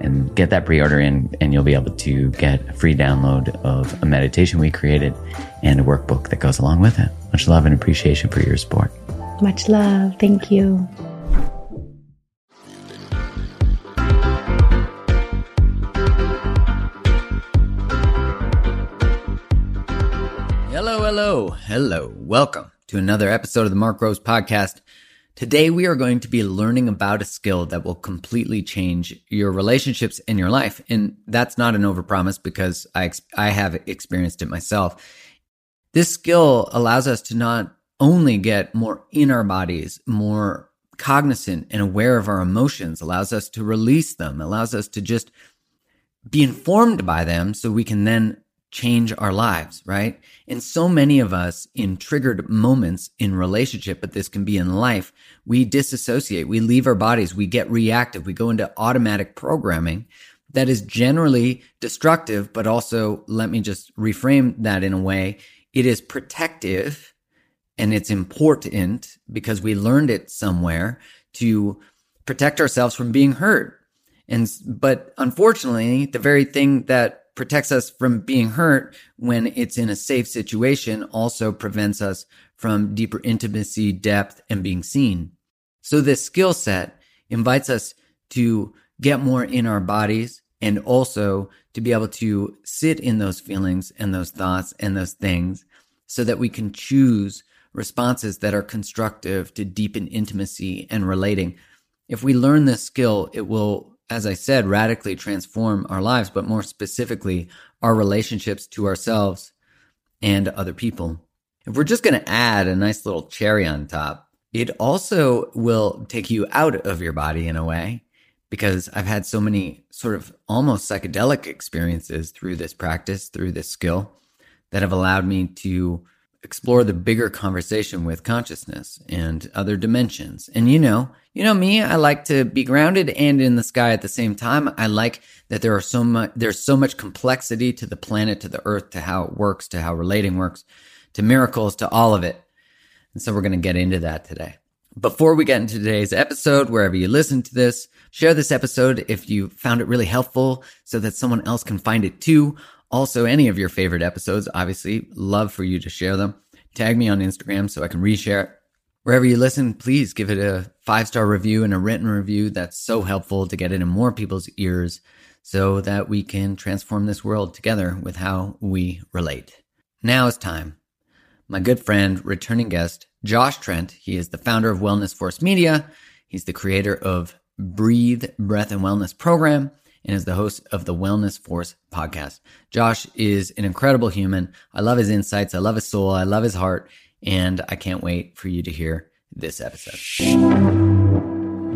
and get that pre-order in and you'll be able to get a free download of a meditation we created and a workbook that goes along with it. Much love and appreciation for your support. Much love. Thank you. Hello, hello, hello. Welcome to another episode of the Mark Groves podcast. Today, we are going to be learning about a skill that will completely change your relationships in your life. And that's not an overpromise because I, I have experienced it myself. This skill allows us to not only get more in our bodies, more cognizant and aware of our emotions, allows us to release them, allows us to just be informed by them so we can then change our lives, right? And so many of us in triggered moments in relationship, but this can be in life, we disassociate, we leave our bodies, we get reactive, we go into automatic programming that is generally destructive, but also let me just reframe that in a way. It is protective and it's important because we learned it somewhere to protect ourselves from being hurt. And, but unfortunately, the very thing that protects us from being hurt when it's in a safe situation also prevents us from deeper intimacy, depth, and being seen. So this skill set invites us to get more in our bodies and also to be able to sit in those feelings and those thoughts and those things so that we can choose responses that are constructive to deepen intimacy and relating. If we learn this skill, it will as I said, radically transform our lives, but more specifically, our relationships to ourselves and other people. If we're just going to add a nice little cherry on top, it also will take you out of your body in a way because I've had so many sort of almost psychedelic experiences through this practice, through this skill that have allowed me to explore the bigger conversation with consciousness and other dimensions. And you know, you know me, I like to be grounded and in the sky at the same time. I like that there are so much there's so much complexity to the planet, to the earth, to how it works, to how relating works, to miracles, to all of it. And so we're going to get into that today. Before we get into today's episode, wherever you listen to this, share this episode if you found it really helpful so that someone else can find it too. Also, any of your favorite episodes, obviously, love for you to share them. Tag me on Instagram so I can reshare it. Wherever you listen, please give it a five star review and a written review. That's so helpful to get it in more people's ears so that we can transform this world together with how we relate. Now it's time. My good friend, returning guest, Josh Trent, he is the founder of Wellness Force Media. He's the creator of Breathe, Breath, and Wellness program and is the host of the Wellness Force podcast. Josh is an incredible human. I love his insights. I love his soul. I love his heart. And I can't wait for you to hear this episode.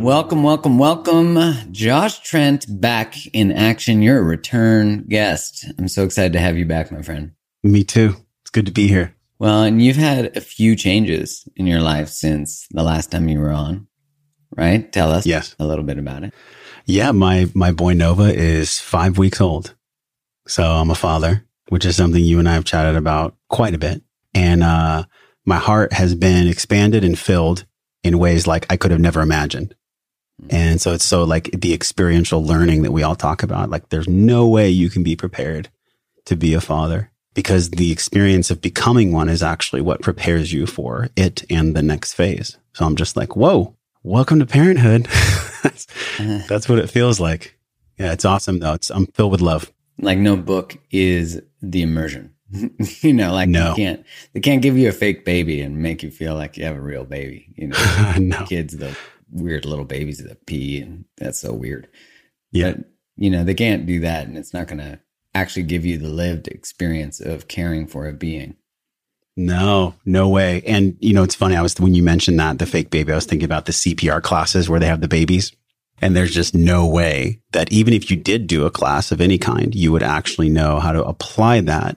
Welcome, welcome, welcome. Josh Trent back in action. You're a return guest. I'm so excited to have you back, my friend. Me too. It's good to be here. Well, and you've had a few changes in your life since the last time you were on, right? Tell us yes. a little bit about it. Yeah, my my boy Nova is five weeks old, so I'm a father, which is something you and I have chatted about quite a bit. And uh, my heart has been expanded and filled in ways like I could have never imagined. Mm-hmm. And so it's so like the experiential learning that we all talk about. Like, there's no way you can be prepared to be a father because the experience of becoming one is actually what prepares you for it and the next phase. So I'm just like, whoa, welcome to parenthood. that's, that's what it feels like. Yeah, it's awesome though. It's I'm filled with love. Like no book is the immersion. you know, like no. can't they can't give you a fake baby and make you feel like you have a real baby. You know, no. kids the weird little babies that pee and that's so weird. Yeah, but, you know they can't do that, and it's not going to actually give you the lived experience of caring for a being. No, no way. And you know, it's funny. I was when you mentioned that the fake baby, I was thinking about the CPR classes where they have the babies. And there's just no way that even if you did do a class of any kind, you would actually know how to apply that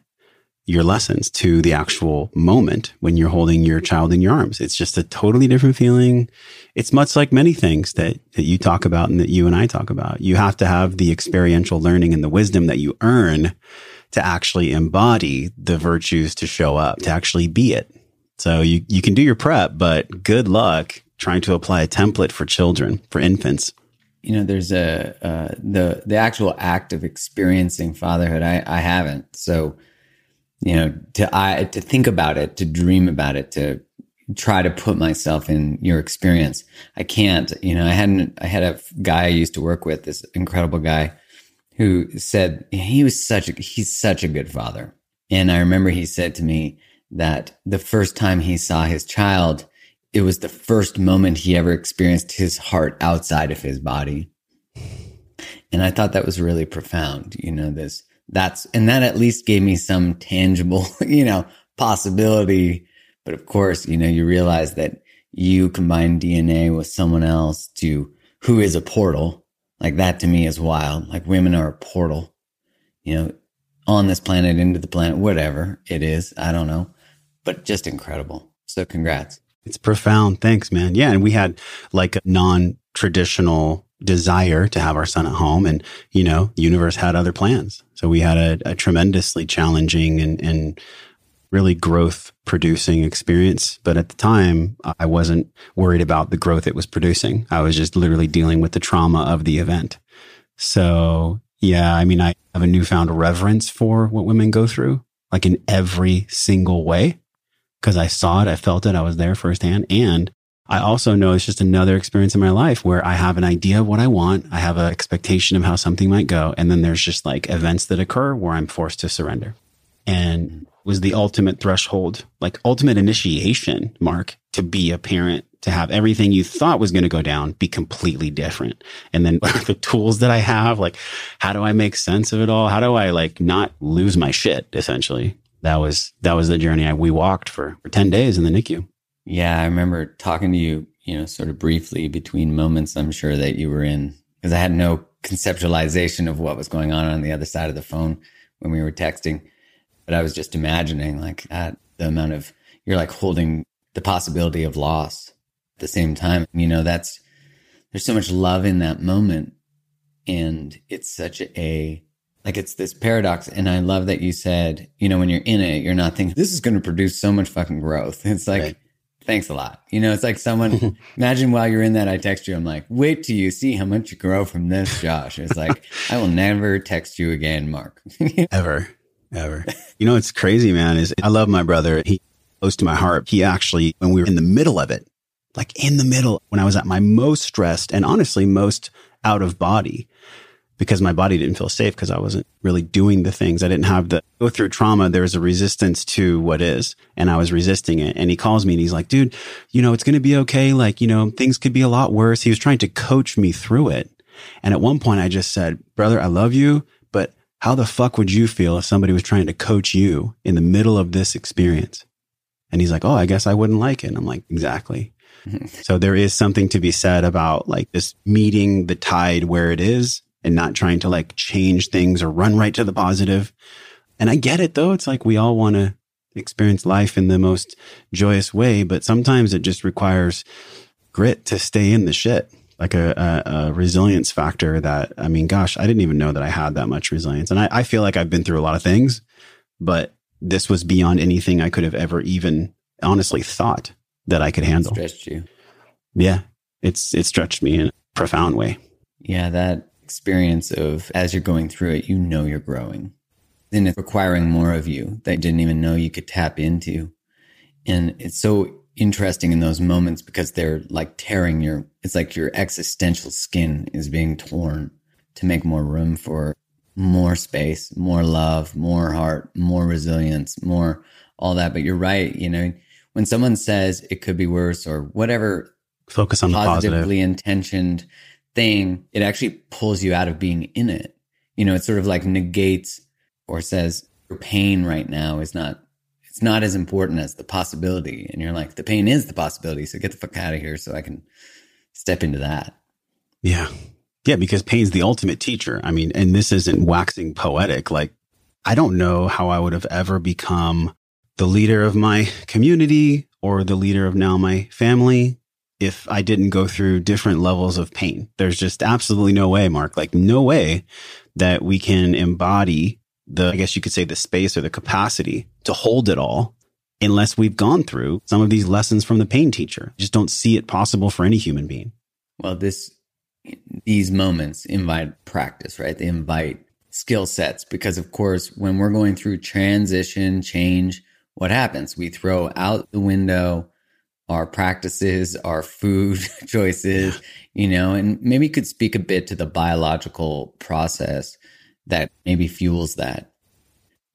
your lessons to the actual moment when you're holding your child in your arms. It's just a totally different feeling. It's much like many things that, that you talk about and that you and I talk about. You have to have the experiential learning and the wisdom that you earn to actually embody the virtues to show up, to actually be it. So you, you can do your prep, but good luck trying to apply a template for children, for infants. You know, there's a, uh, the, the actual act of experiencing fatherhood. I, I haven't. So, you know, to I to think about it, to dream about it, to try to put myself in your experience. I can't, you know, I hadn't I had a guy I used to work with, this incredible guy who said he was such a he's such a good father. And I remember he said to me that the first time he saw his child, it was the first moment he ever experienced his heart outside of his body. And I thought that was really profound, you know, this that's, and that at least gave me some tangible, you know, possibility. But of course, you know, you realize that you combine DNA with someone else to who is a portal. Like that to me is wild. Like women are a portal, you know, on this planet, into the planet, whatever it is. I don't know, but just incredible. So congrats. It's profound. Thanks, man. Yeah. And we had like a non traditional desire to have our son at home. And, you know, the universe had other plans. So we had a, a tremendously challenging and, and really growth producing experience. But at the time, I wasn't worried about the growth it was producing. I was just literally dealing with the trauma of the event. So yeah, I mean, I have a newfound reverence for what women go through, like in every single way, because I saw it, I felt it, I was there firsthand. And I also know it's just another experience in my life where I have an idea of what I want. I have an expectation of how something might go. And then there's just like events that occur where I'm forced to surrender. And was the ultimate threshold, like ultimate initiation, Mark, to be a parent, to have everything you thought was going to go down be completely different. And then the tools that I have, like, how do I make sense of it all? How do I like not lose my shit? Essentially, that was, that was the journey I, we walked for, for 10 days in the NICU. Yeah, I remember talking to you, you know, sort of briefly between moments I'm sure that you were in because I had no conceptualization of what was going on on the other side of the phone when we were texting. But I was just imagining like that the amount of you're like holding the possibility of loss at the same time. You know, that's there's so much love in that moment. And it's such a like it's this paradox. And I love that you said, you know, when you're in it, you're not thinking this is going to produce so much fucking growth. It's like right thanks a lot. You know, it's like someone, imagine while you're in that, I text you, I'm like, wait till you see how much you grow from this, Josh. It's like, I will never text you again, Mark. ever, ever. You know, it's crazy, man, is I love my brother. He close to my heart. He actually, when we were in the middle of it, like in the middle, when I was at my most stressed and honestly most out of body, because my body didn't feel safe because I wasn't really doing the things. I didn't have the go through trauma. There was a resistance to what is, and I was resisting it. And he calls me and he's like, dude, you know, it's going to be okay. Like, you know, things could be a lot worse. He was trying to coach me through it. And at one point I just said, brother, I love you, but how the fuck would you feel if somebody was trying to coach you in the middle of this experience? And he's like, Oh, I guess I wouldn't like it. And I'm like, exactly. so there is something to be said about like this meeting the tide where it is and not trying to like change things or run right to the positive. And I get it though. It's like we all want to experience life in the most joyous way, but sometimes it just requires grit to stay in the shit. Like a, a, a, resilience factor that, I mean, gosh, I didn't even know that I had that much resilience. And I, I feel like I've been through a lot of things, but this was beyond anything I could have ever even honestly thought that I could handle. It stretched you. Yeah. It's, it stretched me in a profound way. Yeah. That experience of as you're going through it, you know you're growing. then it's requiring more of you that you didn't even know you could tap into. And it's so interesting in those moments because they're like tearing your, it's like your existential skin is being torn to make more room for more space, more love, more heart, more resilience, more all that. But you're right. You know, when someone says it could be worse or whatever, focus on the positively positive. intentioned thing, it actually pulls you out of being in it. You know, it sort of like negates or says your pain right now is not it's not as important as the possibility. And you're like, the pain is the possibility. So get the fuck out of here so I can step into that. Yeah. Yeah, because pain's the ultimate teacher. I mean, and this isn't waxing poetic. Like, I don't know how I would have ever become the leader of my community or the leader of now my family if I didn't go through different levels of pain. There's just absolutely no way, Mark, like no way that we can embody the, I guess you could say the space or the capacity to hold it all unless we've gone through some of these lessons from the pain teacher. Just don't see it possible for any human being. Well, this, these moments invite practice, right? They invite skill sets because of course, when we're going through transition, change, what happens? We throw out the window our practices, our food choices, you know, and maybe you could speak a bit to the biological process that maybe fuels that,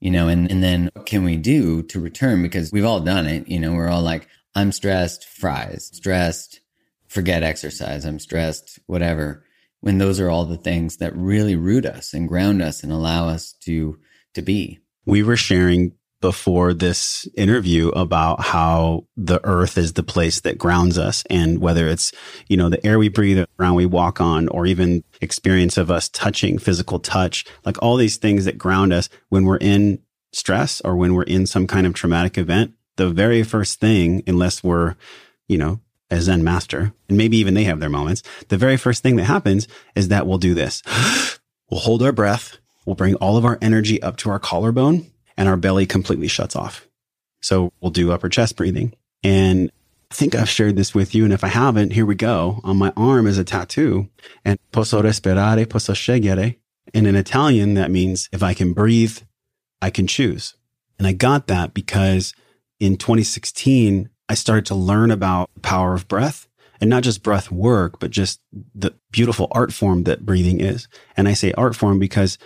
you know, and, and then what can we do to return? Because we've all done it. You know, we're all like, I'm stressed, fries, stressed, forget exercise. I'm stressed, whatever. When those are all the things that really root us and ground us and allow us to, to be. We were sharing before this interview about how the earth is the place that grounds us and whether it's, you know, the air we breathe, around we walk on, or even experience of us touching, physical touch, like all these things that ground us when we're in stress or when we're in some kind of traumatic event. The very first thing, unless we're, you know, a Zen master, and maybe even they have their moments, the very first thing that happens is that we'll do this. we'll hold our breath. We'll bring all of our energy up to our collarbone and our belly completely shuts off. So we'll do upper chest breathing. And I think I've shared this with you. And if I haven't, here we go. On my arm is a tattoo and posso respirare, posso scegliere. And in Italian, that means if I can breathe, I can choose. And I got that because in 2016, I started to learn about the power of breath and not just breath work, but just the beautiful art form that breathing is. And I say art form because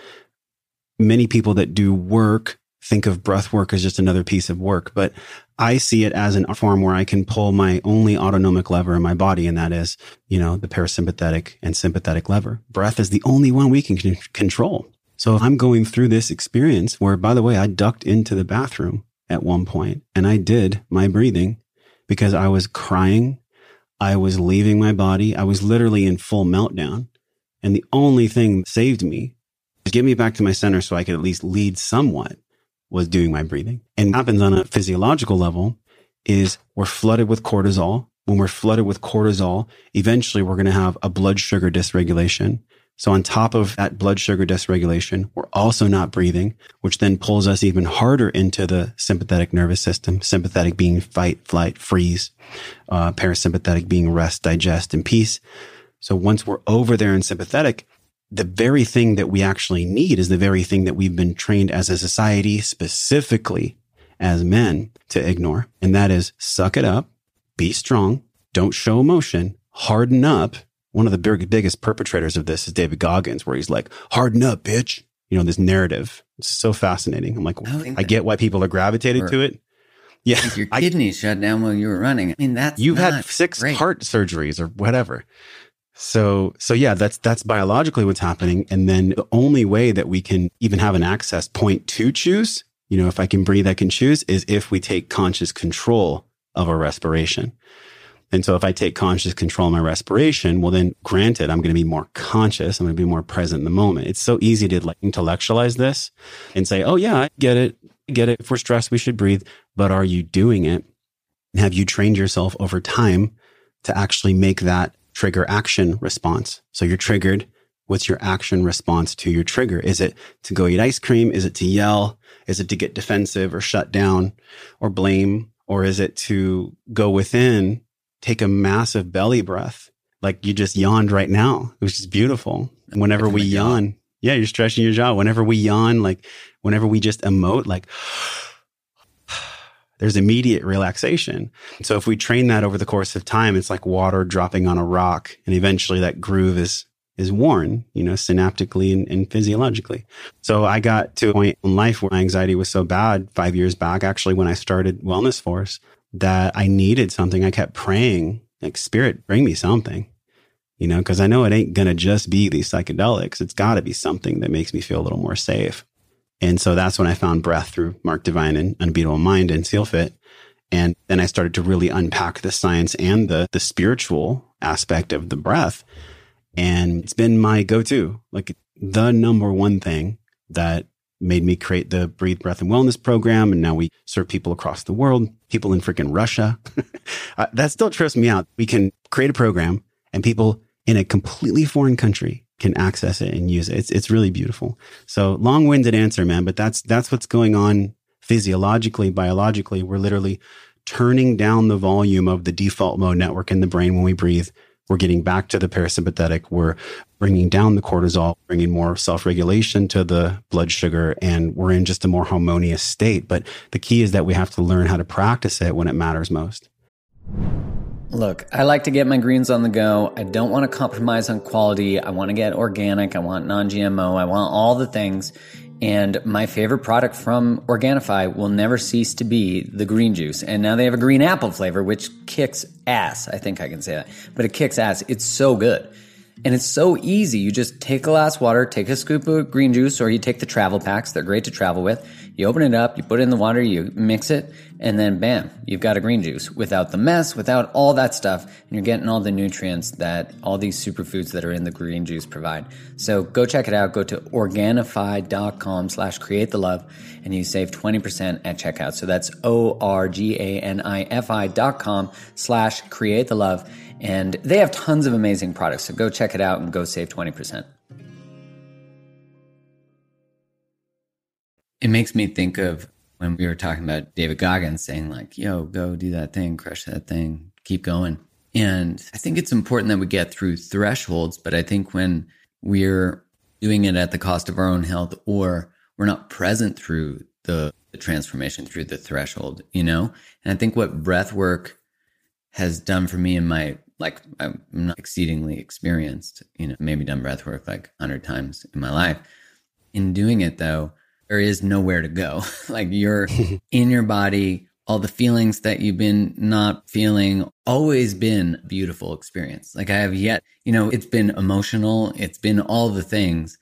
many people that do work think of breath work as just another piece of work, but I see it as an form where I can pull my only autonomic lever in my body. And that is, you know, the parasympathetic and sympathetic lever. Breath is the only one we can control. So I'm going through this experience where, by the way, I ducked into the bathroom at one point and I did my breathing because I was crying. I was leaving my body. I was literally in full meltdown. And the only thing that saved me was get me back to my center so I could at least lead somewhat was doing my breathing. And happens on a physiological level is we're flooded with cortisol. When we're flooded with cortisol, eventually we're going to have a blood sugar dysregulation. So on top of that blood sugar dysregulation, we're also not breathing, which then pulls us even harder into the sympathetic nervous system. Sympathetic being fight, flight, freeze, uh, parasympathetic being rest, digest, and peace. So once we're over there in sympathetic, the very thing that we actually need is the very thing that we've been trained as a society, specifically as men, to ignore. And that is suck it up, be strong, don't show emotion, harden up. One of the big, biggest perpetrators of this is David Goggins, where he's like, harden up, bitch. You know, this narrative. It's so fascinating. I'm like, I, I get why people are gravitated to it. Yeah. Your kidneys shut down while you were running. I mean, that's you've had six great. heart surgeries or whatever. So, so yeah, that's, that's biologically what's happening. And then the only way that we can even have an access point to choose, you know, if I can breathe, I can choose is if we take conscious control of our respiration. And so if I take conscious control of my respiration, well, then granted, I'm going to be more conscious. I'm going to be more present in the moment. It's so easy to like intellectualize this and say, Oh yeah, I get it. I get it. If we're stressed, we should breathe. But are you doing it? Have you trained yourself over time to actually make that trigger action response. So you're triggered. What's your action response to your trigger? Is it to go eat ice cream? Is it to yell? Is it to get defensive or shut down or blame? Or is it to go within, take a massive belly breath? Like you just yawned right now, which is beautiful. And whenever we yawn, Yeah, you're stretching your jaw. Whenever we yawn, like whenever we just emote, like there's immediate relaxation. So if we train that over the course of time, it's like water dropping on a rock. And eventually that groove is is worn, you know, synaptically and, and, physiologically. So I got to a point in life where my anxiety was so bad five years back, actually, when I started Wellness Force, that I needed something. I kept praying, like, Spirit, bring me something, you know, because I know it ain't going to just be these psychedelics. It's got to be something that makes me feel a little more safe. And so that's when I found breath through Mark Divine and Unbeatable Mind and SealFit. And then I started to really unpack the science and the, the spiritual aspect of the breath and it's been my go to, like the number one thing that made me create the Breathe Breath and Wellness program. And now we serve people across the world, people in freaking Russia. uh, that still trips me out. We can create a program and people in a completely foreign country can access it and use it. It's, it's really beautiful. So long winded answer, man, but that's, that's what's going on physiologically, biologically. We're literally turning down the volume of the default mode network in the brain when we breathe we're getting back to the parasympathetic. We're bringing down the cortisol, bringing more self regulation to the blood sugar, and we're in just a more harmonious state. But the key is that we have to learn how to practice it when it matters most. Look, I like to get my greens on the go. I don't want to compromise on quality. I want to get organic. I want non GMO. I want all the things. And my favorite product from Organifi will never cease to be the green juice. And now they have a green apple flavor, which kicks ass. I think I can say that, but it kicks ass. It's so good. And it's so easy. You just take a glass of water, take a scoop of green juice, or you take the travel packs. They're great to travel with. You open it up, you put it in the water, you mix it, and then bam, you've got a green juice without the mess, without all that stuff. And you're getting all the nutrients that all these superfoods that are in the green juice provide. So go check it out. Go to Organifi.com slash create the love and you save 20% at checkout. So that's O-R-G-A-N-I-F-I dot com slash create the love. And they have tons of amazing products. So go check it out and go save 20%. It makes me think of when we were talking about David Goggins saying, like, yo, go do that thing, crush that thing, keep going. And I think it's important that we get through thresholds, but I think when we're doing it at the cost of our own health or we're not present through the, the transformation, through the threshold, you know? And I think what breath work has done for me in my like I'm not exceedingly experienced, you know, maybe done breath work like 100 times in my life. In doing it though, there is nowhere to go. like you're in your body, all the feelings that you've been not feeling, always been a beautiful experience. Like I have yet, you know, it's been emotional, it's been all the things.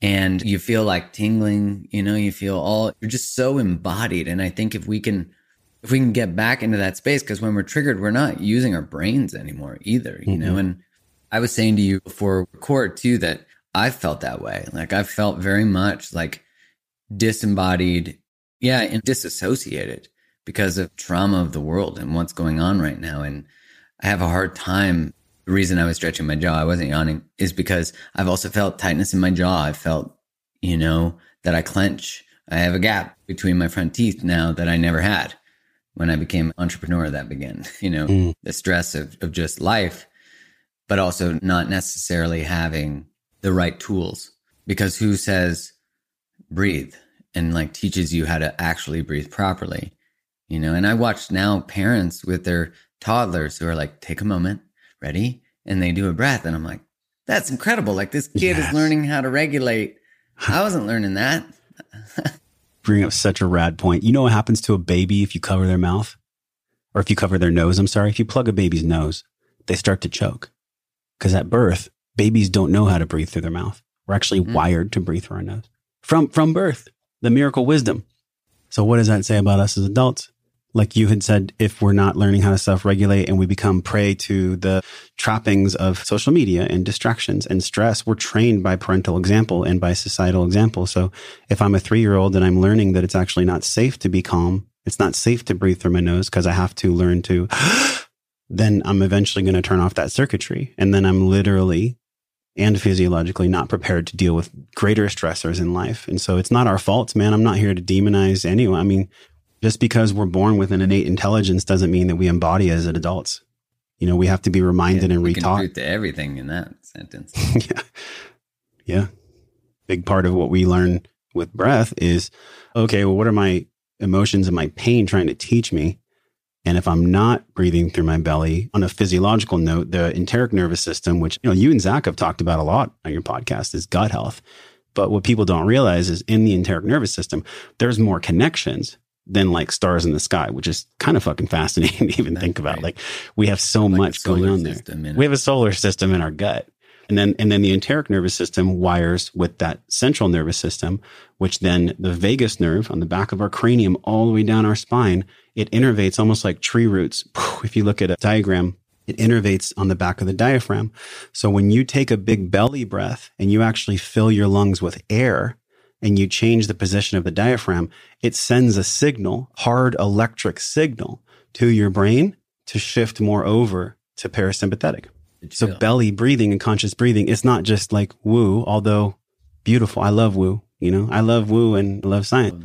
And you feel like tingling, you know, you feel all, you're just so embodied. And I think if we can, if we can get back into that space, because when we're triggered, we're not using our brains anymore either, you mm-hmm. know, and I was saying to you before record too that I felt that way. Like I felt very much like disembodied, yeah, and disassociated because of trauma of the world and what's going on right now. And I have a hard time. The reason I was stretching my jaw, I wasn't yawning, is because I've also felt tightness in my jaw. I felt, you know, that I clench. I have a gap between my front teeth now that I never had when I became entrepreneur that began, you know, mm. the stress of, of just life, but also not necessarily having the right tools because who says breathe and like teaches you how to actually breathe properly. You know, and I watch now parents with their toddlers who are like, take a moment, ready? And they do a breath. And I'm like, that's incredible. Like this kid yes. is learning how to regulate. I wasn't learning that. Bring up such a rad point. You know what happens to a baby if you cover their mouth? Or if you cover their nose, I'm sorry. If you plug a baby's nose, they start to choke. Because at birth, babies don't know how to breathe through their mouth. We're actually mm-hmm. wired to breathe through our nose from from birth, the miracle wisdom. So what does that say about us as adults? Like you had said, if we're not learning how to self-regulate and we become prey to the trappings of social media and distractions and stress, we're trained by parental example and by societal example. So if I'm a three-year-old and I'm learning that it's actually not safe to be calm, it's not safe to breathe through my nose because I have to learn to, then I'm eventually going to turn off that circuitry. And then I'm literally and physiologically not prepared to deal with greater stressors in life. And so it's not our fault, man. I'm not here to demonize anyone. I mean, just because we're born with an innate intelligence doesn't mean that we embody it as adults. You know, we have to be reminded yeah, and retaught. to everything in that sentence. yeah. Yeah. big part of what we learn with breath is okay, well, what are my emotions and my pain trying to teach me? And if I'm not breathing through my belly on a physiological note, the enteric nervous system, which you know you and Zach have talked about a lot on your podcast, is gut health. But what people don't realize is in the enteric nervous system, there's more connections than like stars in the sky, which is kind of fucking fascinating to even That's think about. Right. Like we have so like much going on there. We have a solar system in our gut. And then, and then the enteric nervous system wires with that central nervous system, which then the vagus nerve on the back of our cranium all the way down our spine, it innervates almost like tree roots. If you look at a diagram, it innervates on the back of the diaphragm. So when you take a big belly breath and you actually fill your lungs with air, and you change the position of the diaphragm, it sends a signal, hard electric signal to your brain to shift more over to parasympathetic. So belly breathing and conscious breathing, it's not just like woo, although beautiful. I love woo, you know, I love woo and I love science. I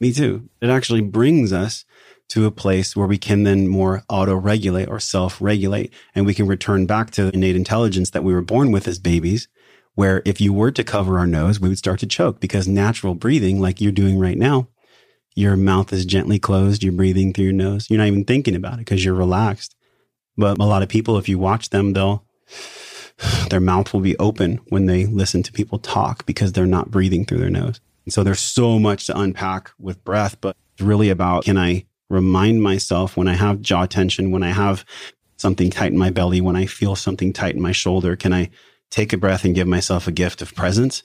Me too. It actually brings us to a place where we can then more auto regulate or self regulate and we can return back to innate intelligence that we were born with as babies where if you were to cover our nose, we would start to choke because natural breathing, like you're doing right now, your mouth is gently closed. You're breathing through your nose. You're not even thinking about it because you're relaxed. But a lot of people, if you watch them, they'll, their mouth will be open when they listen to people talk because they're not breathing through their nose. And so there's so much to unpack with breath, but it's really about can I remind myself when I have jaw tension, when I have something tight in my belly, when I feel something tight in my shoulder, can I take a breath and give myself a gift of presence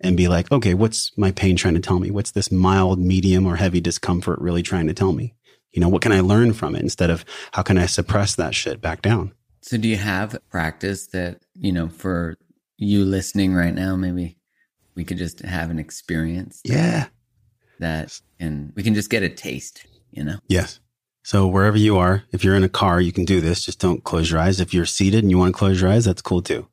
and be like, okay, what's my pain trying to tell me? What's this mild, medium, or heavy discomfort really trying to tell me? You know, what can I learn from it instead of how can I suppress that shit back down? So, do you have practice that, you know, for you listening right now, maybe we could just have an experience? Yeah. That, and we can just get a taste, you know? Yes. So wherever you are, if you're in a car, you can do this. Just don't close your eyes. If you're seated and you want to close your eyes, that's cool too.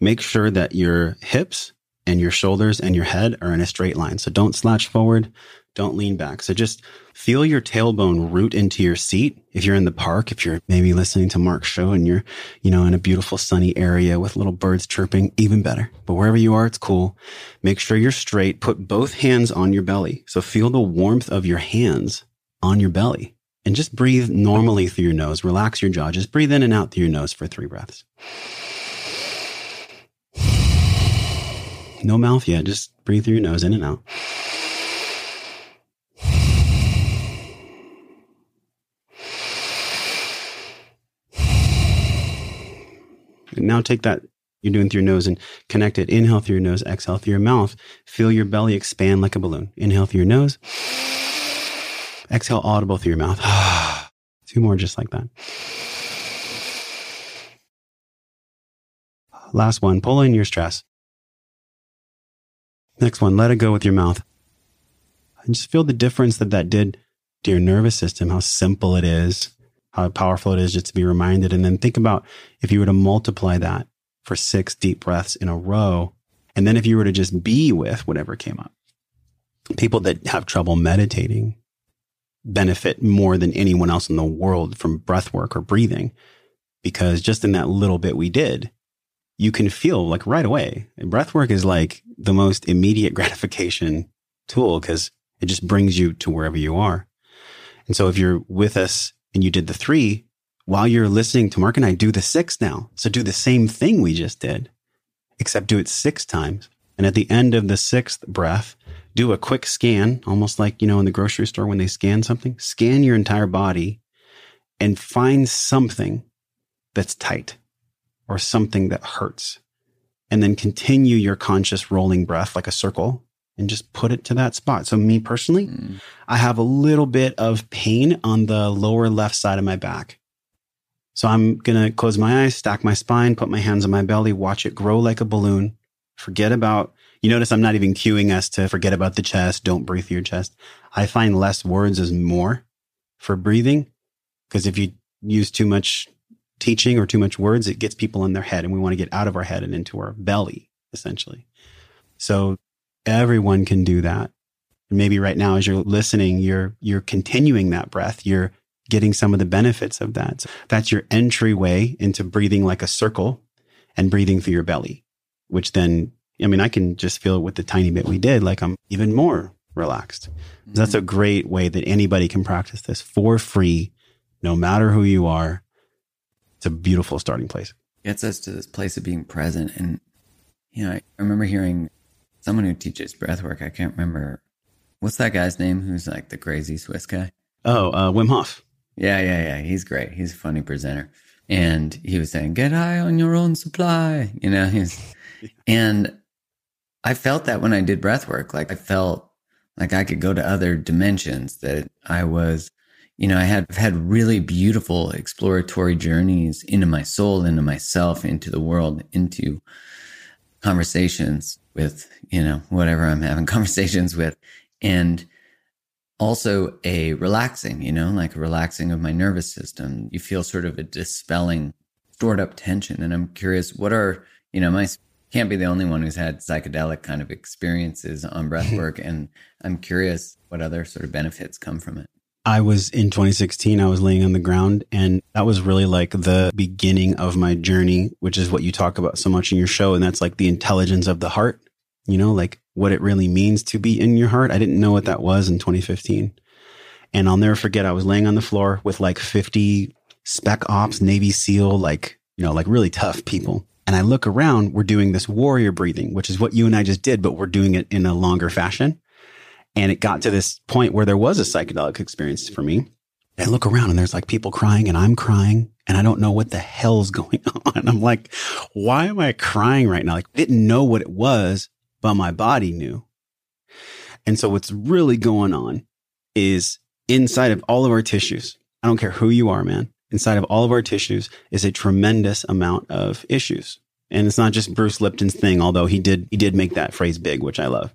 Make sure that your hips and your shoulders and your head are in a straight line. So don't slouch forward. Don't lean back. So just feel your tailbone root into your seat. If you're in the park, if you're maybe listening to Mark's show and you're, you know, in a beautiful sunny area with little birds chirping, even better. But wherever you are, it's cool. Make sure you're straight. Put both hands on your belly. So feel the warmth of your hands on your belly and just breathe normally through your nose. Relax your jaw. Just breathe in and out through your nose for three breaths. No mouth yet. Just breathe through your nose in and out. And now take that you're doing through your nose and connect it. Inhale through your nose, exhale through your mouth. Feel your belly expand like a balloon. Inhale through your nose. Exhale audible through your mouth. Two more just like that. Last one, pull in your stress. Next one, let it go with your mouth. And just feel the difference that that did to your nervous system, how simple it is, how powerful it is just to be reminded. And then think about if you were to multiply that for six deep breaths in a row. And then if you were to just be with whatever came up, people that have trouble meditating, benefit more than anyone else in the world from breath work or breathing because just in that little bit we did, you can feel like right away. Breath work is like the most immediate gratification tool because it just brings you to wherever you are. And so if you're with us and you did the three, while you're listening to Mark and I do the six now. So do the same thing we just did, except do it six times. And at the end of the sixth breath, do a quick scan, almost like, you know, in the grocery store when they scan something, scan your entire body and find something that's tight or something that hurts. And then continue your conscious rolling breath like a circle and just put it to that spot. So, me personally, mm. I have a little bit of pain on the lower left side of my back. So, I'm going to close my eyes, stack my spine, put my hands on my belly, watch it grow like a balloon. Forget about you notice I'm not even cueing us to forget about the chest. Don't breathe through your chest. I find less words is more for breathing because if you use too much teaching or too much words, it gets people in their head and we want to get out of our head and into our belly, essentially. So everyone can do that. Maybe right now, as you're listening, you're, you're continuing that breath. You're getting some of the benefits of that. So that's your entryway into breathing like a circle and breathing through your belly, which then I mean, I can just feel it with the tiny bit we did, like I'm even more relaxed. Mm-hmm. That's a great way that anybody can practice this for free, no matter who you are. It's a beautiful starting place. Gets us to this place of being present. And, you know, I remember hearing someone who teaches breath work. I can't remember what's that guy's name who's like the crazy Swiss guy? Oh, uh, Wim Hof. Yeah, yeah, yeah. He's great. He's a funny presenter. And he was saying, get high on your own supply. You know, he's, and I felt that when I did breath work. Like I felt like I could go to other dimensions that I was, you know, I had had really beautiful exploratory journeys into my soul, into myself, into the world, into conversations with, you know, whatever I'm having conversations with. And also a relaxing, you know, like a relaxing of my nervous system. You feel sort of a dispelling stored up tension. And I'm curious, what are, you know, my can't be the only one who's had psychedelic kind of experiences on breathwork. and I'm curious what other sort of benefits come from it. I was in 2016, I was laying on the ground, and that was really like the beginning of my journey, which is what you talk about so much in your show. And that's like the intelligence of the heart, you know, like what it really means to be in your heart. I didn't know what that was in 2015. And I'll never forget, I was laying on the floor with like 50 spec ops, Navy SEAL, like, you know, like really tough people. And I look around, we're doing this warrior breathing, which is what you and I just did, but we're doing it in a longer fashion. And it got to this point where there was a psychedelic experience for me. I look around and there's like people crying and I'm crying and I don't know what the hell's going on. I'm like, why am I crying right now? Like, didn't know what it was, but my body knew. And so what's really going on is inside of all of our tissues. I don't care who you are, man. Inside of all of our tissues is a tremendous amount of issues. And it's not just Bruce Lipton's thing, although he did, he did make that phrase big, which I love.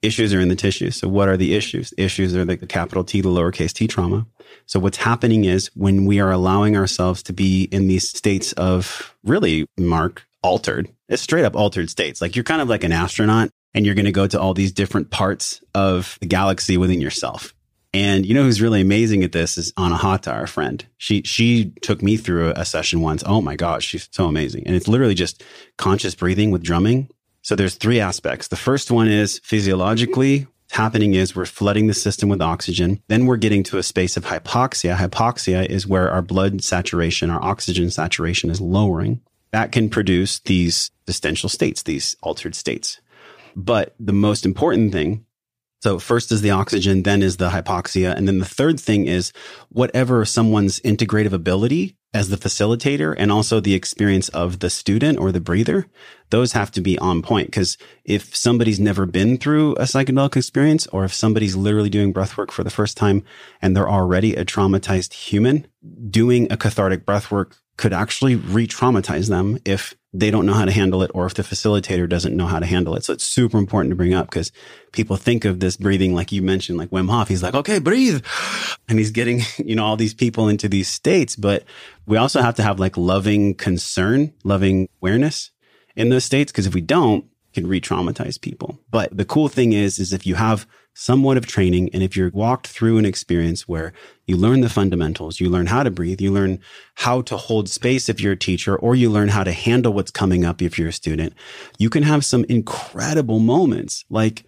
Issues are in the tissues. So what are the issues? Issues are the capital T, the lowercase t trauma. So what's happening is when we are allowing ourselves to be in these states of really, Mark, altered. It's straight up altered states. Like you're kind of like an astronaut and you're going to go to all these different parts of the galaxy within yourself. And you know who's really amazing at this is Anahata, our friend. She she took me through a session once. Oh my gosh, she's so amazing. And it's literally just conscious breathing with drumming. So there's three aspects. The first one is physiologically, happening is we're flooding the system with oxygen. Then we're getting to a space of hypoxia. Hypoxia is where our blood saturation, our oxygen saturation is lowering that can produce these existential states, these altered states. But the most important thing so first is the oxygen, then is the hypoxia. And then the third thing is whatever someone's integrative ability as the facilitator and also the experience of the student or the breather, those have to be on point. Cause if somebody's never been through a psychedelic experience or if somebody's literally doing breathwork for the first time and they're already a traumatized human, doing a cathartic breathwork could actually re-traumatize them if they don't know how to handle it or if the facilitator doesn't know how to handle it. So it's super important to bring up because people think of this breathing, like you mentioned, like Wim Hof. He's like, okay, breathe. And he's getting, you know, all these people into these states. But we also have to have like loving concern, loving awareness in those states. Cause if we don't, can re-traumatize people. But the cool thing is, is if you have somewhat of training and if you're walked through an experience where you learn the fundamentals, you learn how to breathe, you learn how to hold space if you're a teacher, or you learn how to handle what's coming up if you're a student, you can have some incredible moments. Like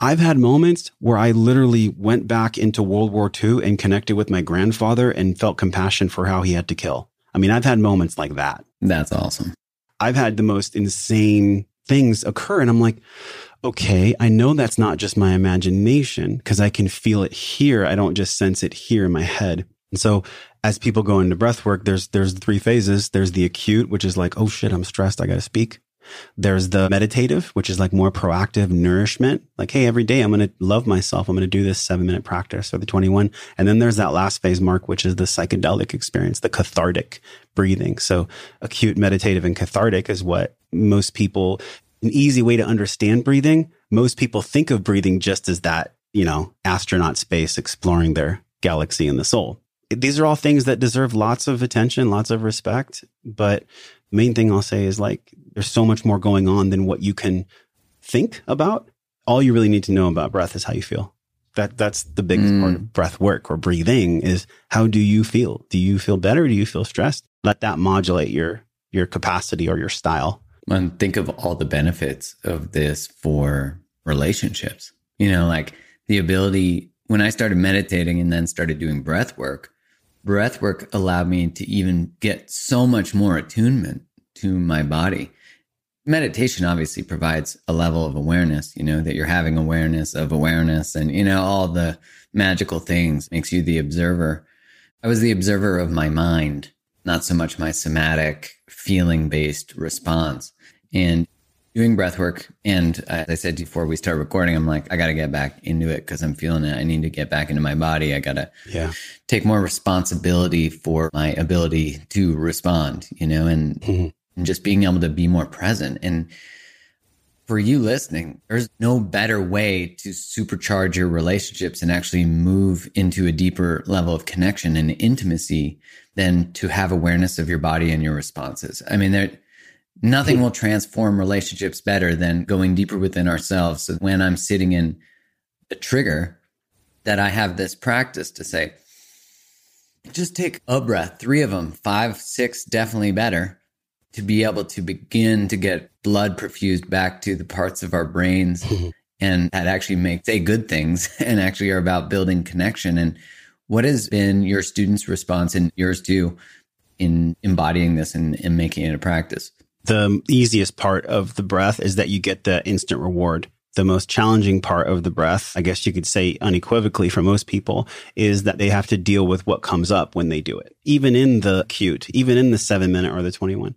I've had moments where I literally went back into World War II and connected with my grandfather and felt compassion for how he had to kill. I mean, I've had moments like that. That's awesome. I've had the most insane things occur. And I'm like, okay, I know that's not just my imagination because I can feel it here. I don't just sense it here in my head. And so as people go into breath work, there's, there's three phases. There's the acute, which is like, oh shit, I'm stressed. I got to speak. There's the meditative, which is like more proactive nourishment. Like, hey, every day I'm going to love myself. I'm going to do this seven minute practice or the 21. And then there's that last phase, Mark, which is the psychedelic experience, the cathartic breathing. So acute, meditative, and cathartic is what most people, an easy way to understand breathing. Most people think of breathing just as that, you know, astronaut space exploring their galaxy and the soul. These are all things that deserve lots of attention, lots of respect. But main thing I'll say is like, there's so much more going on than what you can think about. All you really need to know about breath is how you feel. That that's the biggest mm. part of breath work or breathing is how do you feel? Do you feel better? Do you feel stressed? Let that modulate your your capacity or your style And think of all the benefits of this for relationships. You know, like the ability when I started meditating and then started doing breath work, breath work allowed me to even get so much more attunement to my body. Meditation obviously provides a level of awareness, you know, that you're having awareness of awareness and, you know, all the magical things makes you the observer. I was the observer of my mind, not so much my somatic feeling based response. And doing breath work. And as I said before we start recording, I'm like, I got to get back into it because I'm feeling it. I need to get back into my body. I got to yeah. take more responsibility for my ability to respond, you know, and, mm-hmm. and just being able to be more present. And for you listening, there's no better way to supercharge your relationships and actually move into a deeper level of connection and intimacy than to have awareness of your body and your responses. I mean, there, Nothing will transform relationships better than going deeper within ourselves. So when I'm sitting in a trigger, that I have this practice to say, just take a breath, three of them, five, six, definitely better to be able to begin to get blood perfused back to the parts of our brains and that actually make say good things and actually are about building connection. And what has been your students' response and yours too in embodying this and, and making it a practice? the easiest part of the breath is that you get the instant reward. The most challenging part of the breath, I guess you could say unequivocally for most people, is that they have to deal with what comes up when they do it, even in the cute, even in the seven minute or the 21.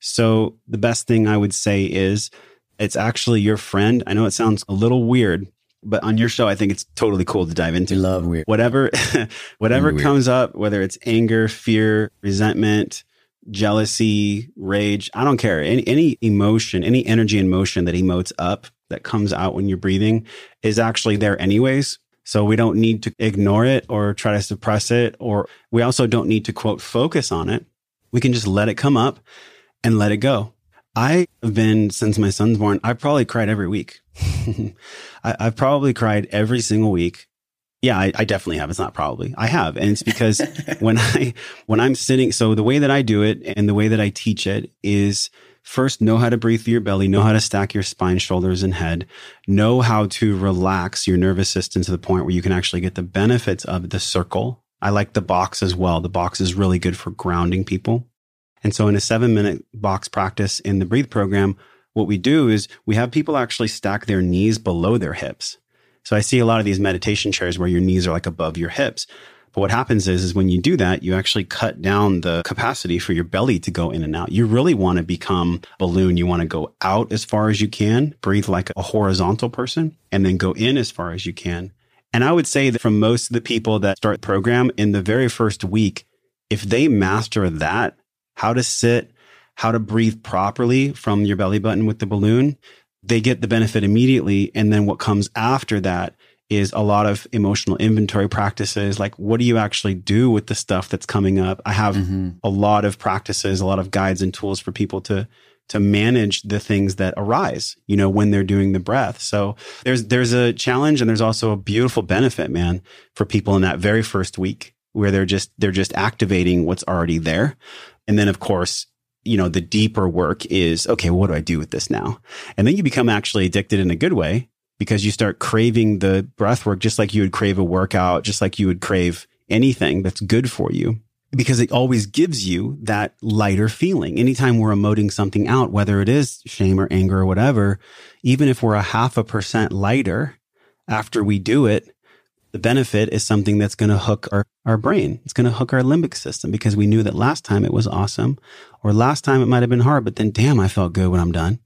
So the best thing I would say is it's actually your friend. I know it sounds a little weird, but on your show, I think it's totally cool to dive into. We love weird. Whatever, whatever weird. comes up, whether it's anger, fear, resentment, jealousy, rage. I don't care. Any, any emotion, any energy and motion that emotes up that comes out when you're breathing is actually there anyways. So we don't need to ignore it or try to suppress it, or we also don't need to quote focus on it. We can just let it come up and let it go. I have been since my son's born. I've probably cried every week. I, have probably cried every single week yeah, I, I, definitely have. It's not probably. I have. And it's because when I, when I'm sitting, so the way that I do it and the way that I teach it is first know how to breathe through your belly, know how to stack your spine, shoulders, and head, know how to relax your nervous system to the point where you can actually get the benefits of the circle. I like the box as well. The box is really good for grounding people. And so in a seven minute box practice in the breathe program, what we do is we have people actually stack their knees below their hips. So I see a lot of these meditation chairs where your knees are like above your hips. But what happens is, is when you do that, you actually cut down the capacity for your belly to go in and out. You really want to become balloon. You want to go out as far as you can, breathe like a horizontal person, and then go in as far as you can. And I would say that from most of the people that start the program in the very first week, if they master that, how to sit, how to breathe properly from your belly button with the balloon, they get the benefit immediately. And then what comes after that is a lot of emotional inventory practices. Like, what do you actually do with the stuff that's coming up? I have mm-hmm. a lot of practices, a lot of guides and tools for people to, to manage the things that arise, you know, when they're doing the breath. So there's, there's a challenge and there's also a beautiful benefit, man, for people in that very first week where they're just, they're just activating what's already there. And then of course, you know, the deeper work is, okay, what do I do with this now? And then you become actually addicted in a good way because you start craving the breath work just like you would crave a workout, just like you would crave anything that's good for you because it always gives you that lighter feeling. Anytime we're emoting something out, whether it is shame or anger or whatever, even if we're a half a percent lighter after we do it, the benefit is something that's going to hook our, our brain. It's going to hook our limbic system because we knew that last time it was awesome or last time it might have been hard, but then damn, I felt good when I'm done.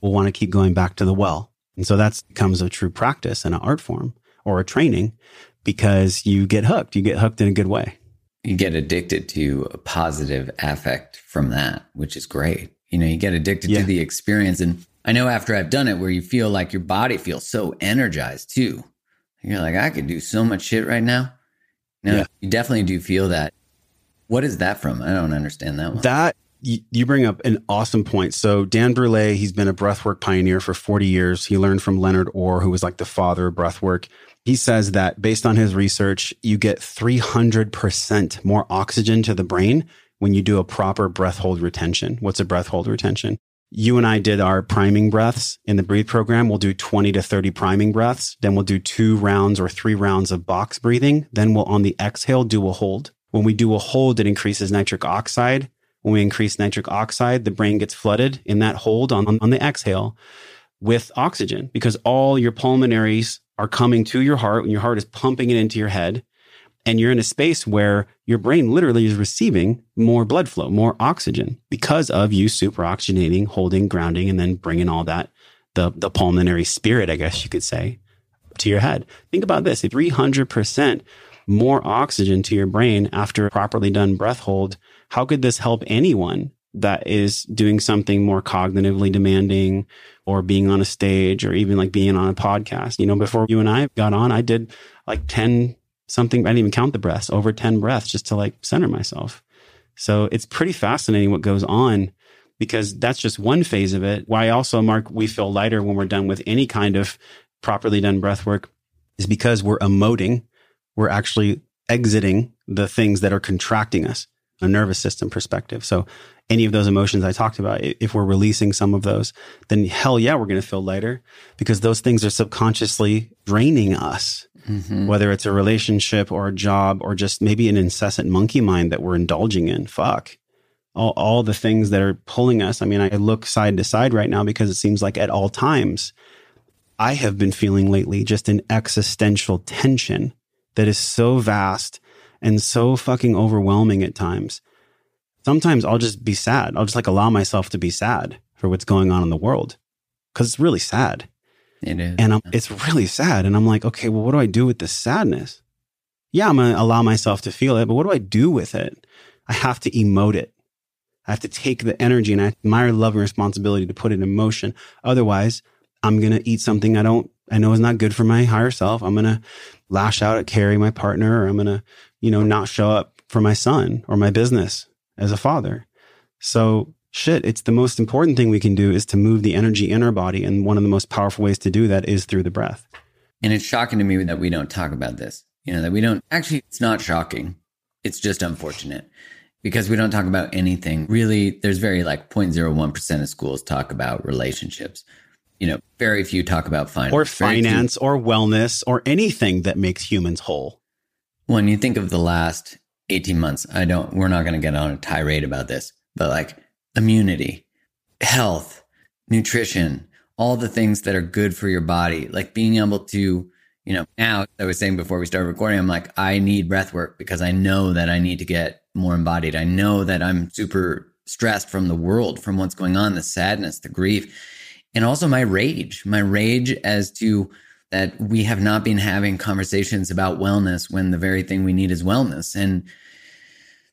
We'll want to keep going back to the well. And so that becomes a true practice and an art form or a training because you get hooked. You get hooked in a good way. You get addicted to a positive affect from that, which is great. You know, you get addicted yeah. to the experience. And I know after I've done it where you feel like your body feels so energized too you're like, I could do so much shit right now. No, yeah. you definitely do feel that. What is that from? I don't understand that one. That you bring up an awesome point. So Dan Brule, he's been a breathwork pioneer for 40 years. He learned from Leonard Orr, who was like the father of breathwork. He says that based on his research, you get 300% more oxygen to the brain when you do a proper breath hold retention. What's a breath hold retention? You and I did our priming breaths in the breathe program. We'll do 20 to 30 priming breaths. Then we'll do two rounds or three rounds of box breathing. Then we'll on the exhale do a hold. When we do a hold, it increases nitric oxide. When we increase nitric oxide, the brain gets flooded in that hold on, on the exhale with oxygen because all your pulmonaries are coming to your heart and your heart is pumping it into your head and you're in a space where your brain literally is receiving more blood flow, more oxygen because of you super oxygenating, holding, grounding, and then bringing all that, the, the pulmonary spirit, I guess you could say, to your head. Think about this 300% more oxygen to your brain after a properly done breath hold. How could this help anyone that is doing something more cognitively demanding or being on a stage or even like being on a podcast? You know, before you and I got on, I did like 10 something, I didn't even count the breaths, over 10 breaths just to like center myself. So it's pretty fascinating what goes on because that's just one phase of it. Why also, Mark, we feel lighter when we're done with any kind of properly done breath work is because we're emoting. We're actually exiting the things that are contracting us, a nervous system perspective. So any of those emotions I talked about, if we're releasing some of those, then hell yeah, we're going to feel lighter because those things are subconsciously draining us mm-hmm. whether it's a relationship or a job or just maybe an incessant monkey mind that we're indulging in. Fuck. All, all the things that are pulling us. I mean, I look side to side right now because it seems like at all times, I have been feeling lately just an existential tension that is so vast and so fucking overwhelming at times. Sometimes I'll just be sad. I'll just like allow myself to be sad for what's going on in the world because it's really sad. It is. And I'm, it's really sad. And I'm like, okay, well, what do I do with this sadness? Yeah, I'm going to allow myself to feel it, but what do I do with it? I have to emote it. I have to take the energy and I my love and responsibility to put it in motion. Otherwise, I'm going to eat something I don't, I know is not good for my higher self. I'm going to lash out at Carrie, my partner, or I'm going to, you know, not show up for my son or my business as a father. So shit, it's the most important thing we can do is to move the energy in our body. And one of the most powerful ways to do that is through the breath. And it's shocking to me that we don't talk about this. You know, that we don't actually, it's not shocking. It's just unfortunate because we don't talk about anything really. There's very like 0.01% of schools talk about relationships. You know, very few talk about finance or finance or wellness or anything that makes humans whole. When you think of the last 18 months, I don't, we're not going to get on a tirade about this, but like immunity, health, nutrition, all the things that are good for your body, like being able to, you know, now I was saying before we started recording, I'm like, I need breath work because I know that I need to get more embodied. I know that I'm super stressed from the world, from what's going on, the sadness, the grief, and also my rage, my rage as to that we have not been having conversations about wellness when the very thing we need is wellness. And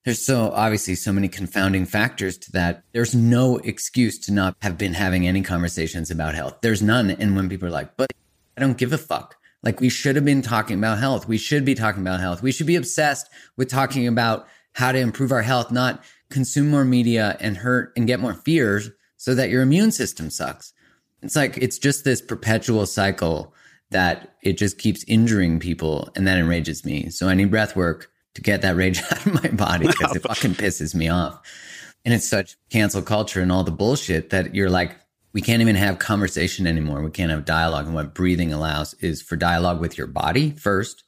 there's so obviously so many confounding factors to that. There's no excuse to not have been having any conversations about health. There's none. And when people are like, but I don't give a fuck. Like we should have been talking about health. We should be talking about health. We should be obsessed with talking about how to improve our health, not consume more media and hurt and get more fears so that your immune system sucks. It's like, it's just this perpetual cycle that it just keeps injuring people. And that enrages me. So I need breath work to get that rage out of my body because it fucking pisses me off. And it's such cancel culture and all the bullshit that you're like, we can't even have conversation anymore. We can't have dialogue. And what breathing allows is for dialogue with your body first,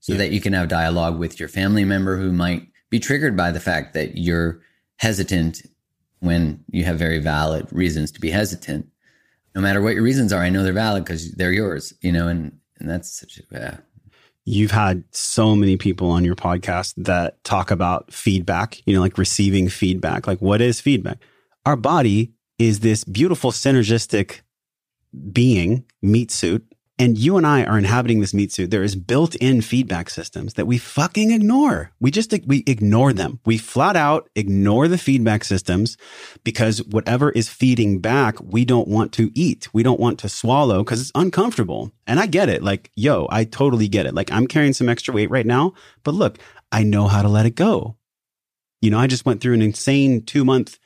so yeah. that you can have dialogue with your family member who might be triggered by the fact that you're hesitant when you have very valid reasons to be hesitant. No matter what your reasons are, I know they're valid because they're yours, you know, and, and that's such a, yeah, you've had so many people on your podcast that talk about feedback, you know, like receiving feedback. Like, what is feedback? Our body is this beautiful synergistic being, meat suit, and you and I are inhabiting this meat suit. There is built in feedback systems that we fucking ignore. We just, we ignore them. We flat out ignore the feedback systems because whatever is feeding back, we don't want to eat. We don't want to swallow because it's uncomfortable. And I get it. Like, yo, I totally get it. Like I'm carrying some extra weight right now, but look, I know how to let it go. You know, I just went through an insane two month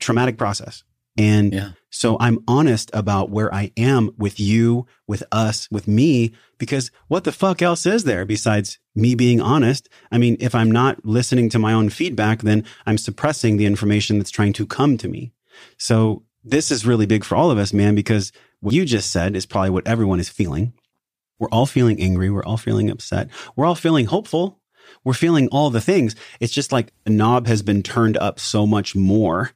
traumatic process and yeah. so I'm honest about where I am with you, with us, with me, because what the fuck else is there besides me being honest? I mean, if I'm not listening to my own feedback, then I'm suppressing the information that's trying to come to me. So this is really big for all of us, man, because what you just said is probably what everyone is feeling. We're all feeling angry. We're all feeling upset. We're all feeling hopeful. We're feeling all the things. It's just like the knob has been turned up so much more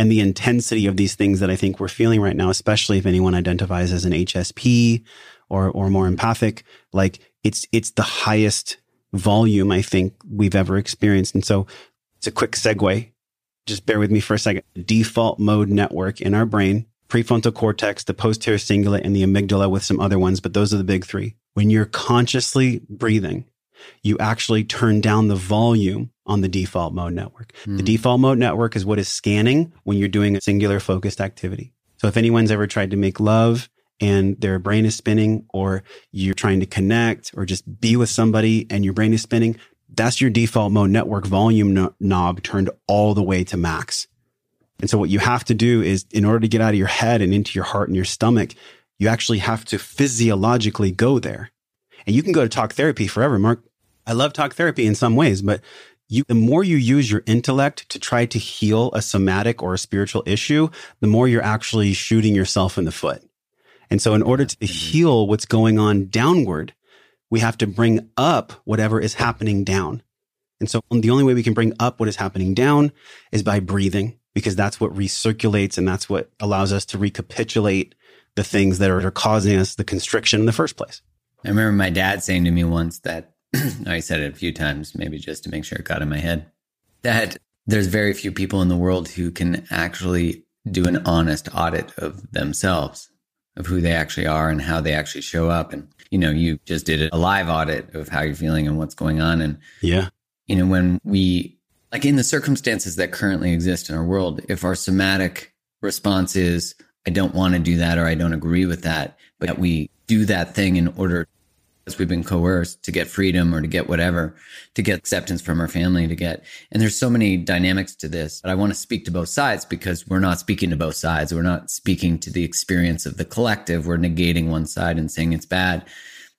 and the intensity of these things that I think we're feeling right now, especially if anyone identifies as an HSP or, or more empathic, like it's, it's the highest volume I think we've ever experienced. And so it's a quick segue. Just bear with me for a second. Default mode network in our brain, prefrontal cortex, the posterior cingulate and the amygdala with some other ones, but those are the big three. When you're consciously breathing, you actually turn down the volume on the default mode network. Mm. The hmm. default mode network is what is scanning when you're doing a singular focused activity. So if anyone's ever tried to make love and their brain is spinning or you're trying to connect or just be with somebody and your brain is spinning, that's your default mode network volume no- knob turned all the way to max. And so what you have to do is in order to get out of your head and into your heart and your stomach, you actually have to physiologically go there. And you can go to talk therapy forever, Mark. I love talk therapy in some ways, but you, the more you use your intellect to try to heal a somatic or a spiritual issue, the more you're actually shooting yourself in the foot. And so in order to mm-hmm. heal what's going on downward, we have to bring up whatever is happening down. And so the only way we can bring up what is happening down is by breathing, because that's what recirculates and that's what allows us to recapitulate the things that are causing us the constriction in the first place. I remember my dad saying to me once that I said it a few times, maybe just to make sure it got in my head, that there's very few people in the world who can actually do an honest audit of themselves, of who they actually are and how they actually show up. And, you know, you just did a live audit of how you're feeling and what's going on. And, yeah, you know, when we, like in the circumstances that currently exist in our world, if our somatic response is, I don't want to do that or I don't agree with that, but we do that thing in order we've been coerced to get freedom or to get whatever, to get acceptance from our family, to get. And there's so many dynamics to this. But I want to speak to both sides because we're not speaking to both sides. We're not speaking to the experience of the collective. We're negating one side and saying it's bad.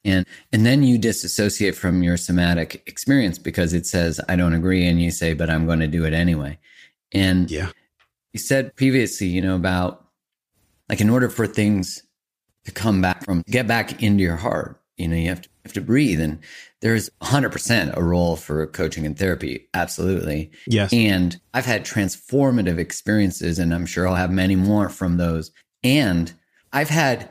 And and then you disassociate from your somatic experience because it says, I don't agree. And you say, but I'm going to do it anyway. And yeah. you said previously, you know, about like in order for things to come back from get back into your heart you know, you have to, you have to breathe. And there's 100% a role for coaching and therapy. Absolutely. Yes. And I've had transformative experiences, and I'm sure I'll have many more from those. And I've had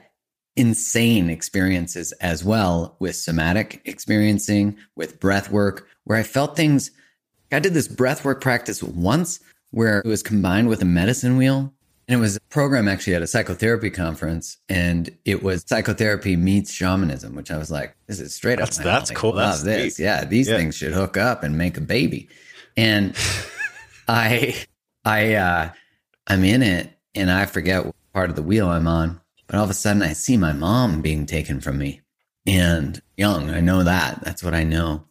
insane experiences as well with somatic experiencing, with breath work, where I felt things. I did this breath work practice once where it was combined with a medicine wheel and it was a program actually at a psychotherapy conference, and it was psychotherapy meets shamanism, which I was like, this is straight that's, up. that's cool. I love this. Neat. Yeah, these yeah. things should hook up and make a baby. And I, I, uh, I'm in it, and I forget what part of the wheel I'm on, but all of a sudden I see my mom being taken from me, and young. I know that. That's what I know.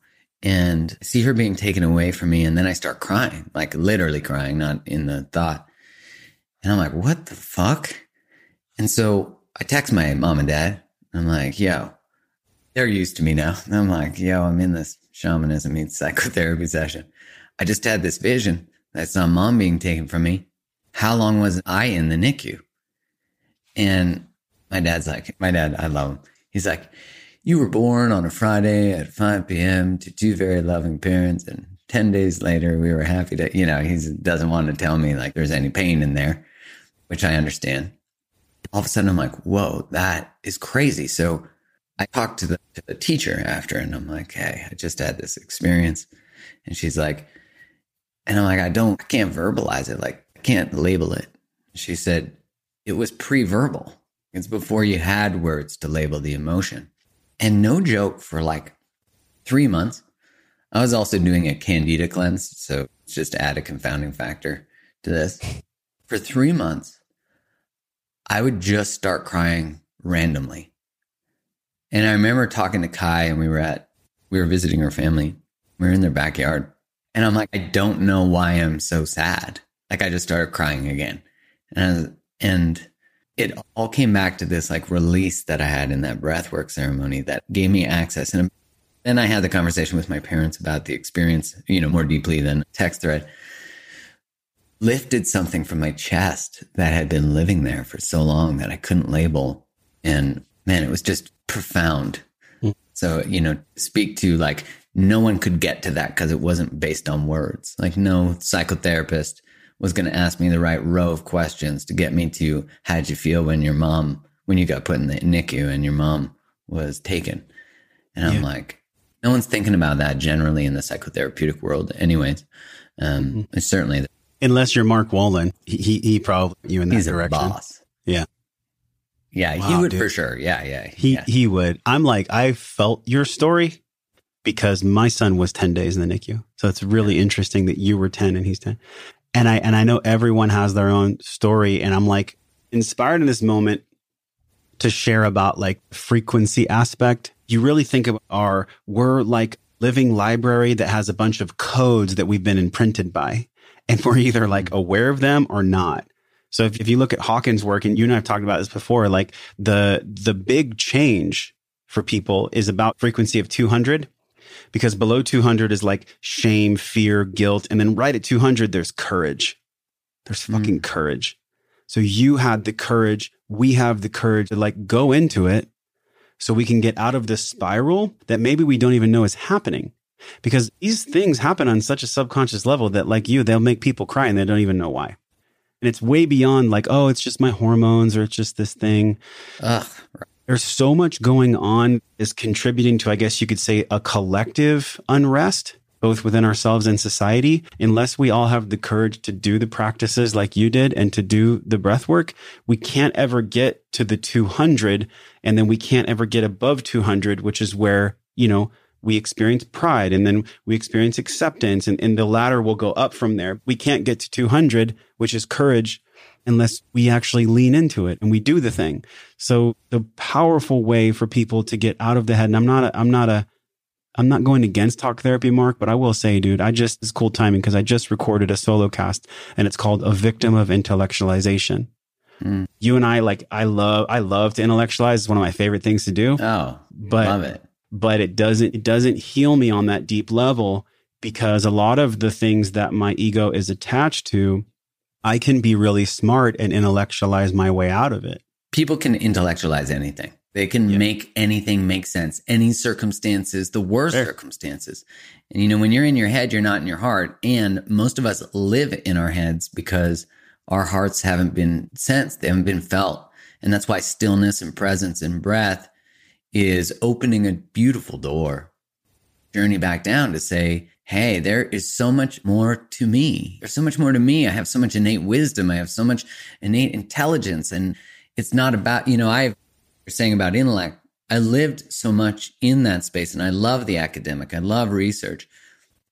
And I see her being taken away from me, and then I start crying, like literally crying, not in the thought. And I'm like, what the fuck? And so I text my mom and dad. I'm like, yo, they're used to me now. And I'm like, yo, I'm in this shamanism meets psychotherapy session. I just had this vision that I saw mom being taken from me. How long was I in the NICU? And my dad's like, my dad, I love him. He's like, you were born on a Friday at 5 p.m. to two very loving parents. And 10 days later, we were happy to, you know, he doesn't want to tell me like there's any pain in there which I understand. All of a sudden, I'm like, whoa, that is crazy. So I talked to the, to the teacher after, and I'm like, hey, I just had this experience. And she's like, and I'm like, I don't, I can't verbalize it. Like, I can't label it. She said, it was pre verbal. It's before you had words to label the emotion. And no joke, for like three months, I was also doing a candida cleanse. So just to add a confounding factor to this. For three months, I would just start crying randomly. And I remember talking to Kai and we were at, we were visiting her family. We were in their backyard. And I'm like, I don't know why I'm so sad. Like I just started crying again. And, was, and it all came back to this like release that I had in that breathwork ceremony that gave me access. And then I had the conversation with my parents about the experience, you know, more deeply than text thread. Lifted something from my chest that had been living there for so long that I couldn't label. And man, it was just profound. Mm. So, you know, speak to like no one could get to that because it wasn't based on words. Like no psychotherapist was going to ask me the right row of questions to get me to how'd you feel when your mom, when you got put in the NICU and your mom was taken. And I'm like, no one's thinking about that generally in the psychotherapeutic world, anyways. Um, mm-hmm. certainly, unless you're Mark Wolynn, he he probably you in that he's direction. A boss. Yeah, yeah, wow, he would dude. for sure. Yeah, yeah, he yeah. he would. I'm like, I felt your story because my son was 10 days in the NICU. So it's really yeah. interesting that you were 10 and he's 10. And I and I know everyone has their own story, and I'm like inspired in this moment to share about like frequency aspect. You really think of our we're like living library that has a bunch of codes that we've been imprinted by. And we're either like mm-hmm. aware of them or not. So if, if you look at Hawkins' work, and you and I have talked about this before, like the the big change for people is about frequency of 200 because below 200 is like shame, fear, guilt. And then right at 200, there's courage. There's mm. fucking mm. courage. So you had the courage. We have the courage to like go into it so we can get out of this spiral that maybe we don't even know is happening. Because these things happen on such a subconscious level that, like you, they'll make people cry and they don't even know why. And it's way beyond like, oh, it's just my hormones or it's just this thing. Ugh. There's so much going on is contributing to, I guess you could say, a collective unrest both within ourselves and society, unless we all have the courage to do the practices like you did and to do the breath work, we can't ever get to the 200. And then we can't ever get above 200, which is where, you know, we experience pride and then we experience acceptance and, and the ladder will go up from there. We can't get to 200, which is courage unless we actually lean into it and we do the thing. So the powerful way for people to get out of the head, and I'm not, a, I'm not a, I'm not going against talk therapy, Mark, but I will say, dude, I just, it's cool timing because I just recorded a solo cast and it's called A Victim of Intellectualization. Mm. You and I, like, I love, I love to intellectualize. It's one of my favorite things to do. Oh, but, love it. But it doesn't, it doesn't heal me on that deep level because a lot of the things that my ego is attached to, I can be really smart and intellectualize my way out of it. People can intellectualize anything. They can yeah. make anything make sense, any circumstances, the worst sure. circumstances. And you know, when you're in your head, you're not in your heart. And most of us live in our heads because our hearts haven't been sensed, they haven't been felt. And that's why stillness and presence and breath is opening a beautiful door, journey back down to say, Hey, there is so much more to me. There's so much more to me. I have so much innate wisdom. I have so much innate intelligence. And it's not about, you know, I've you're saying about intellect, I lived so much in that space and I love the academic. I love research,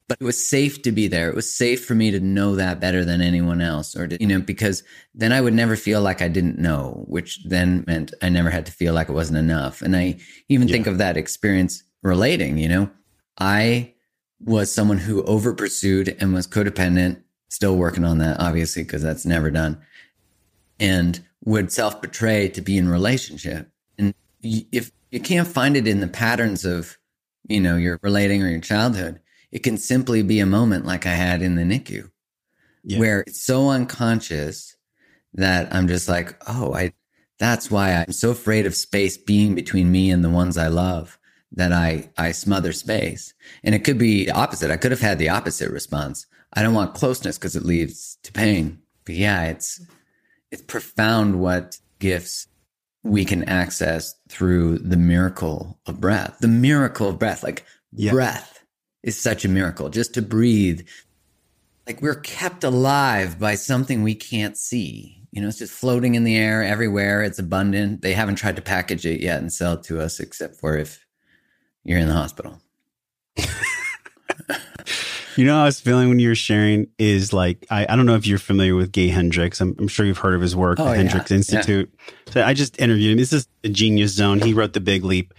but it was safe to be there. It was safe for me to know that better than anyone else or to, you know, because then I would never feel like I didn't know, which then meant I never had to feel like it wasn't enough. And I even yeah. think of that experience relating, you know, I was someone who over pursued and was codependent, still working on that, obviously, because that's never done and would self betray to be in relationship And if you can't find it in the patterns of, you know, your relating or your childhood, it can simply be a moment like I had in the NICU yeah. where it's so unconscious that I'm just like, oh, I, that's why I'm so afraid of space being between me and the ones I love that I, I smother space. And it could be the opposite. I could have had the opposite response. I don't want closeness because it leads to pain. But yeah, it's, it's profound what gifts we can access through the miracle of breath. The miracle of breath, like yeah. breath is such a miracle. Just to breathe, like we're kept alive by something we can't see. You know, it's just floating in the air everywhere. It's abundant. They haven't tried to package it yet and sell it to us, except for if you're in the hospital. You know, how I was feeling when you were sharing is like I, I don't know if you're familiar with Gay Hendricks. I'm, I'm sure you've heard of his work, oh, the yeah. Hendricks Institute. Yeah. So I just interviewed him. This is the Genius Zone. He wrote The Big Leap.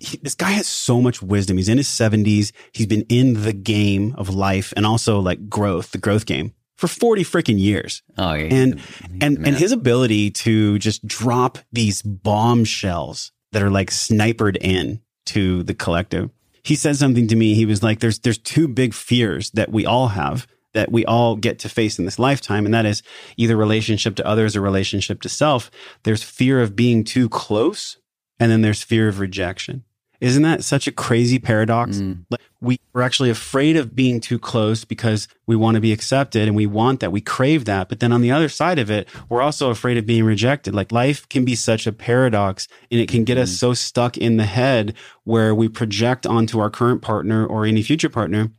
He, this guy has so much wisdom. He's in his 70s. He's been in the game of life and also like growth, the growth game for 40 freaking years. Oh, yeah. And, and, and his ability to just drop these bombshells that are like snipered in to the collective he said something to me. He was like, there's, there's two big fears that we all have. that we all get to face in this lifetime. And that is either relationship to others or relationship to self. There's fear of being too close. And then there's fear of rejection. Isn't that such a crazy paradox? Mm. Like we are actually afraid of being too close because we want to be accepted and we want that. We crave that. But then on the other side of it, we're also afraid of being rejected. Like life can be such a paradox and it can get mm. us so stuck in the head where we project onto our current partner or any future partner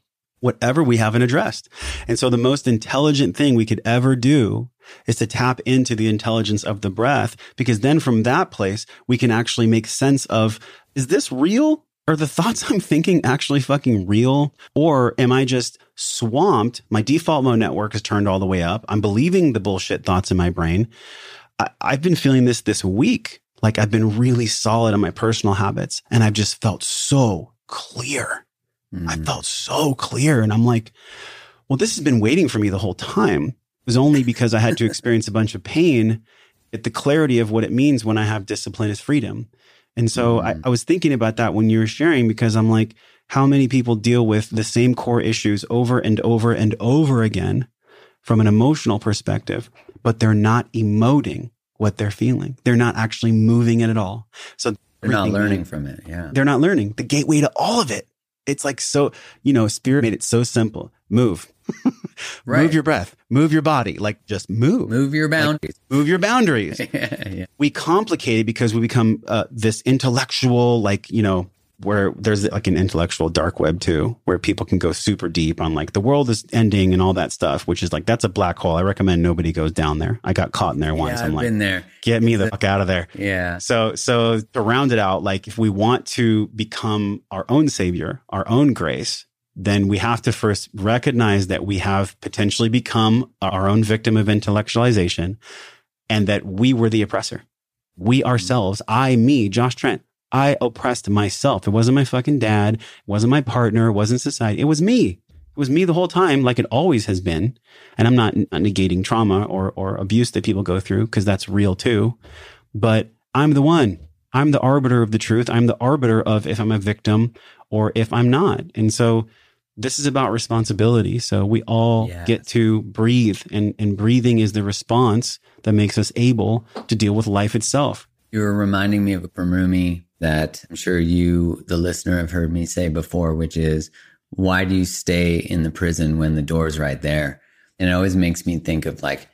whatever we haven't addressed. And so the most intelligent thing we could ever do is to tap into the intelligence of the breath, because then from that place, we can actually make sense of, is this real? Are the thoughts I'm thinking actually fucking real? Or am I just swamped? My default mode network is turned all the way up. I'm believing the bullshit thoughts in my brain. I, I've been feeling this this week. Like I've been really solid on my personal habits and I've just felt so clear. Mm. I felt so clear. And I'm like, well, this has been waiting for me the whole time. It was only because I had to experience a bunch of pain at the clarity of what it means when I have discipline is freedom. And so mm. I, I was thinking about that when you were sharing because I'm like, how many people deal with the same core issues over and over and over again from an emotional perspective, but they're not emoting what they're feeling. They're not actually moving it at all. So they're not learning from it. Yeah. They're not learning. The gateway to all of it it's like so, you know, spirit made it so simple. Move. right. Move your breath. Move your body. Like just move. Move your boundaries. Like, move your boundaries. yeah. We complicate it because we become uh, this intellectual, like, you know, where there's like an intellectual dark web too, where people can go super deep on like the world is ending and all that stuff, which is like that's a black hole. I recommend nobody goes down there. I got caught in there once. Yeah, I'm I've like, been there. Get me the fuck out of there. Yeah. So so to round it out, like if we want to become our own savior, our own grace, then we have to first recognize that we have potentially become our own victim of intellectualization and that we were the oppressor. We mm-hmm. ourselves, I, me, Josh Trent, I oppressed myself. It wasn't my fucking dad. It wasn't my partner. It wasn't society. It was me. It was me the whole time, like it always has been. And I'm not uh, negating trauma or, or abuse that people go through because that's real too. But I'm the one. I'm the arbiter of the truth. I'm the arbiter of if I'm a victim or if I'm not. And so this is about responsibility. So we all yes. get to breathe and, and breathing is the response that makes us able to deal with life itself. You were reminding me of a Rumi that I'm sure you, the listener, have heard me say before, which is, why do you stay in the prison when the door's right there? And it always makes me think of like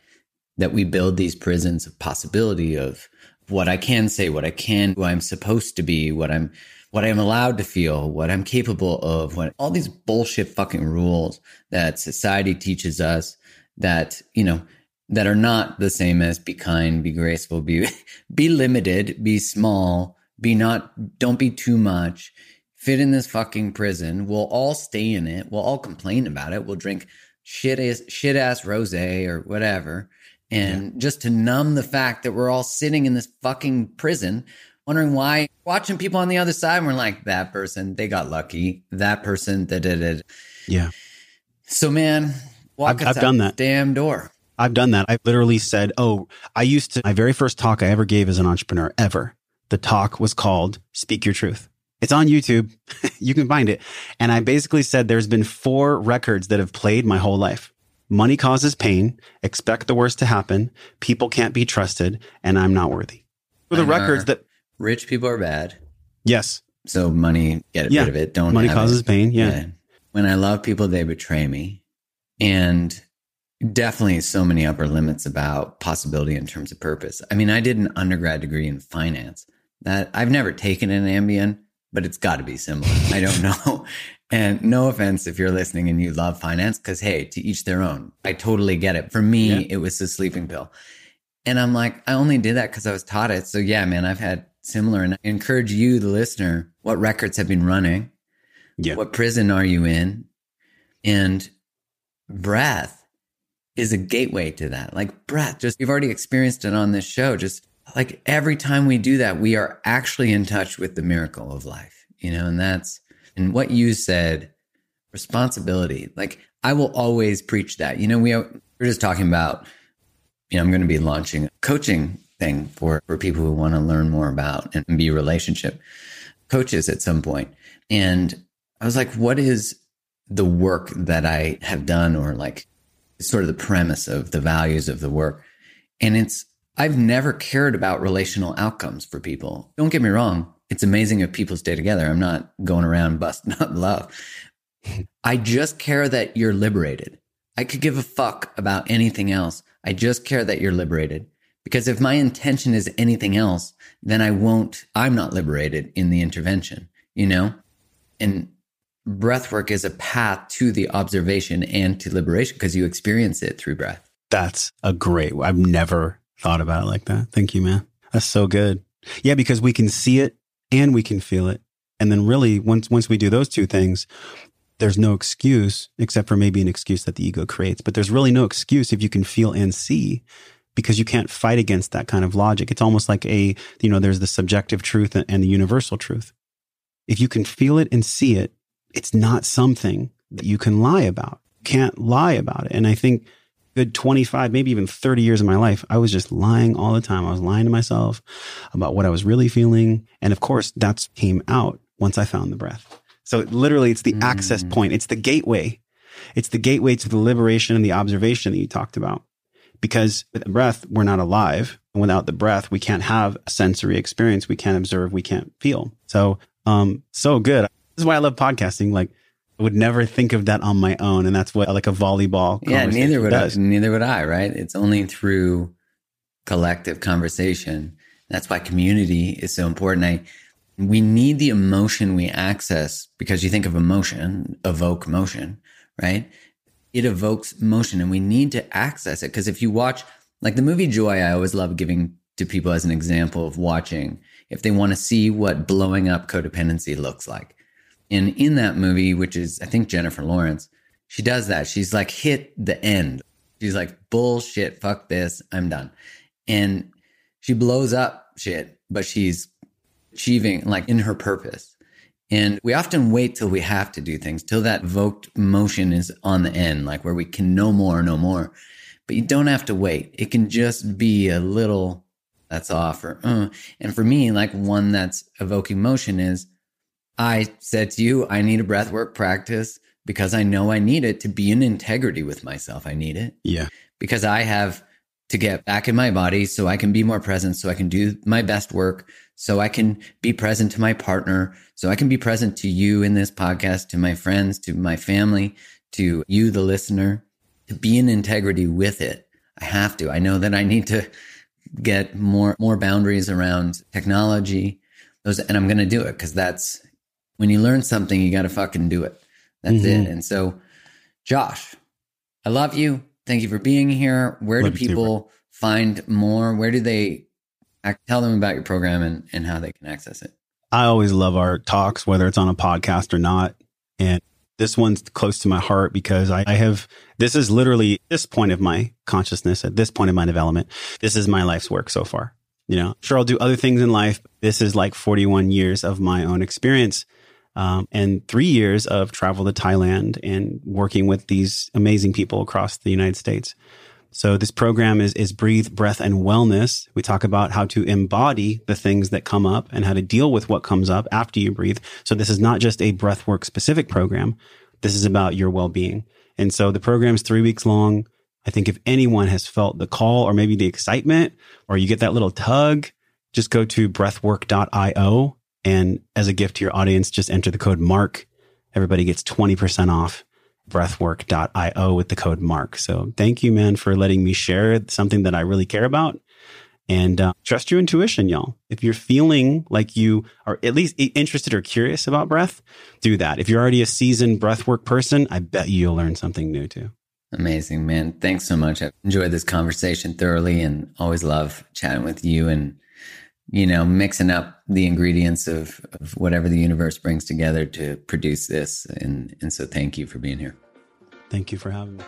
that we build these prisons of possibility of what I can say, what I can, who I'm supposed to be, what I'm, what I'm allowed to feel, what I'm capable of, what all these bullshit fucking rules that society teaches us that, you know, that are not the same as be kind, be graceful, be, be limited, be small, be not, don't be too much. Fit in this fucking prison. We'll all stay in it. We'll all complain about it. We'll drink shit ass, shit ass rose or whatever. And yeah. just to numb the fact that we're all sitting in this fucking prison, wondering why, watching people on the other side, and we're like, that person, they got lucky. That person, that did it. Yeah. So, man, walk I've, I've done that. Damn door. I've done that. I literally said, Oh, I used to, my very first talk I ever gave as an entrepreneur ever the talk was called Speak Your Truth. It's on YouTube. you can find it. And I basically said there's been four records that have played my whole life. Money causes pain, expect the worst to happen, people can't be trusted, and I'm not worthy. For the records that rich people are bad. Yes. So money, get yeah. rid of it. Don't money causes it. pain. Yeah. yeah. When I love people, they betray me. And definitely so many upper limits about possibility in terms of purpose. I mean, I did an undergrad degree in finance that I've never taken an Ambien, but it's got to be similar. I don't know. And no offense if you're listening and you love finance, because hey, to each their own. I totally get it. For me, yeah. it was the sleeping pill. And I'm like, I only did that because I was taught it. So yeah, man, I've had similar. And I encourage you, the listener, what records have been running? Yeah. What prison are you in? And breath is a gateway to that. Like breath, just you've already experienced it on this show. Just like every time we do that, we are actually in touch with the miracle of life, you know, and that's, and what you said, responsibility. Like I will always preach that. You know, we are, we're just talking about, you know, I'm going to be launching a coaching thing for, for people who want to learn more about and be relationship coaches at some point. And I was like, what is the work that I have done or like sort of the premise of the values of the work. And it's, I've never cared about relational outcomes for people. Don't get me wrong. It's amazing if people stay together. I'm not going around busting up love. I just care that you're liberated. I could give a fuck about anything else. I just care that you're liberated. Because if my intention is anything else, then I won't, I'm not liberated in the intervention, you know? And breath work is a path to the observation and to liberation because you experience it through breath. That's a great, I've never thought about it like that. Thank you, man. That's so good. Yeah, because we can see it and we can feel it. And then really once, once we do those two things, there's no excuse except for maybe an excuse that the ego creates, but there's really no excuse if you can feel and see because you can't fight against that kind of logic. It's almost like a, you know, there's the subjective truth and the universal truth. If you can feel it and see it, it's not something that you can lie about. You can't lie about it. And I think good 25, maybe even 30 years of my life, I was just lying all the time. I was lying to myself about what I was really feeling. And of course, that's came out once I found the breath. So literally it's the mm. access point. It's the gateway. It's the gateway to the liberation and the observation that you talked about. Because with the breath, we're not alive. And without the breath, we can't have a sensory experience. We can't observe. We can't feel. So, um, so good. This is why I love podcasting. Like, I would never think of that on my own, and that's what like a volleyball. Yeah, neither would does. I. Neither would I. Right? It's only through collective conversation. That's why community is so important. I we need the emotion we access because you think of emotion, evoke motion, right? It evokes motion, and we need to access it because if you watch like the movie Joy, I always love giving to people as an example of watching if they want to see what blowing up codependency looks like. And in that movie, which is, I think, Jennifer Lawrence, she does that. She's like, hit the end. She's like, bullshit, fuck this, I'm done. And she blows up shit, but she's achieving like in her purpose. And we often wait till we have to do things, till that evoked motion is on the end, like where we can no more, no more. But you don't have to wait. It can just be a little that's off or, uh. and for me, like one that's evoking motion is I said to you, I need a breathwork practice because I know I need it to be in integrity with myself. I need it. Yeah. Because I have to get back in my body so I can be more present, so I can do my best work, so I can be present to my partner, so I can be present to you in this podcast, to my friends, to my family, to you, the listener, to be in integrity with it. I have to. I know that I need to get more, more boundaries around technology. Those, and I'm going to do it because that's when you learn something, you got to fucking do it. That's mm-hmm. it. And so, Josh, I love you. Thank you for being here. Where love do people too, find more? Where do they tell them about your program and, and how they can access it? I always love our talks, whether it's on a podcast or not. And this one's close to my heart because I, I, have, this is literally this point of my consciousness at this point of my development. This is my life's work so far. You know, sure, I'll do other things in life. This is like 41 years of my own experience um, and three years of travel to Thailand and working with these amazing people across the United States. So this program is, is breathe, breath and wellness. We talk about how to embody the things that come up and how to deal with what comes up after you breathe. So this is not just a breathwork specific program. This is about your well-being. And so the program is three weeks long. I think if anyone has felt the call or maybe the excitement or you get that little tug, just go to breathwork.io and as a gift to your audience, just enter the code MARK. Everybody gets 20% off breathwork.io with the code MARK. So thank you, man, for letting me share something that I really care about. And uh, trust your intuition, y'all. If you're feeling like you are at least interested or curious about breath, do that. If you're already a seasoned breathwork person, I bet you'll learn something new too. Amazing, man. Thanks so much. I enjoyed this conversation thoroughly and always love chatting with you and you know, mixing up the ingredients of, of whatever the universe brings together to produce this. And, and so thank you for being here. Thank you for having me.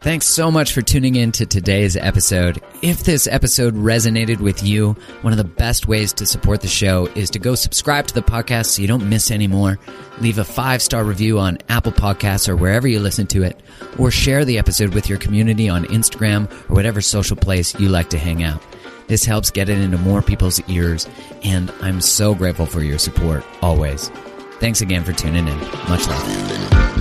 Thanks so much for tuning in to today's episode. If this episode resonated with you, one of the best ways to support the show is to go subscribe to the podcast so you don't miss any more. Leave a five star review on Apple Podcasts or wherever you listen to it, or share the episode with your community on Instagram or whatever social place you like to hang out. This helps get it into more people's ears, and I'm so grateful for your support always. Thanks again for tuning in. Much love.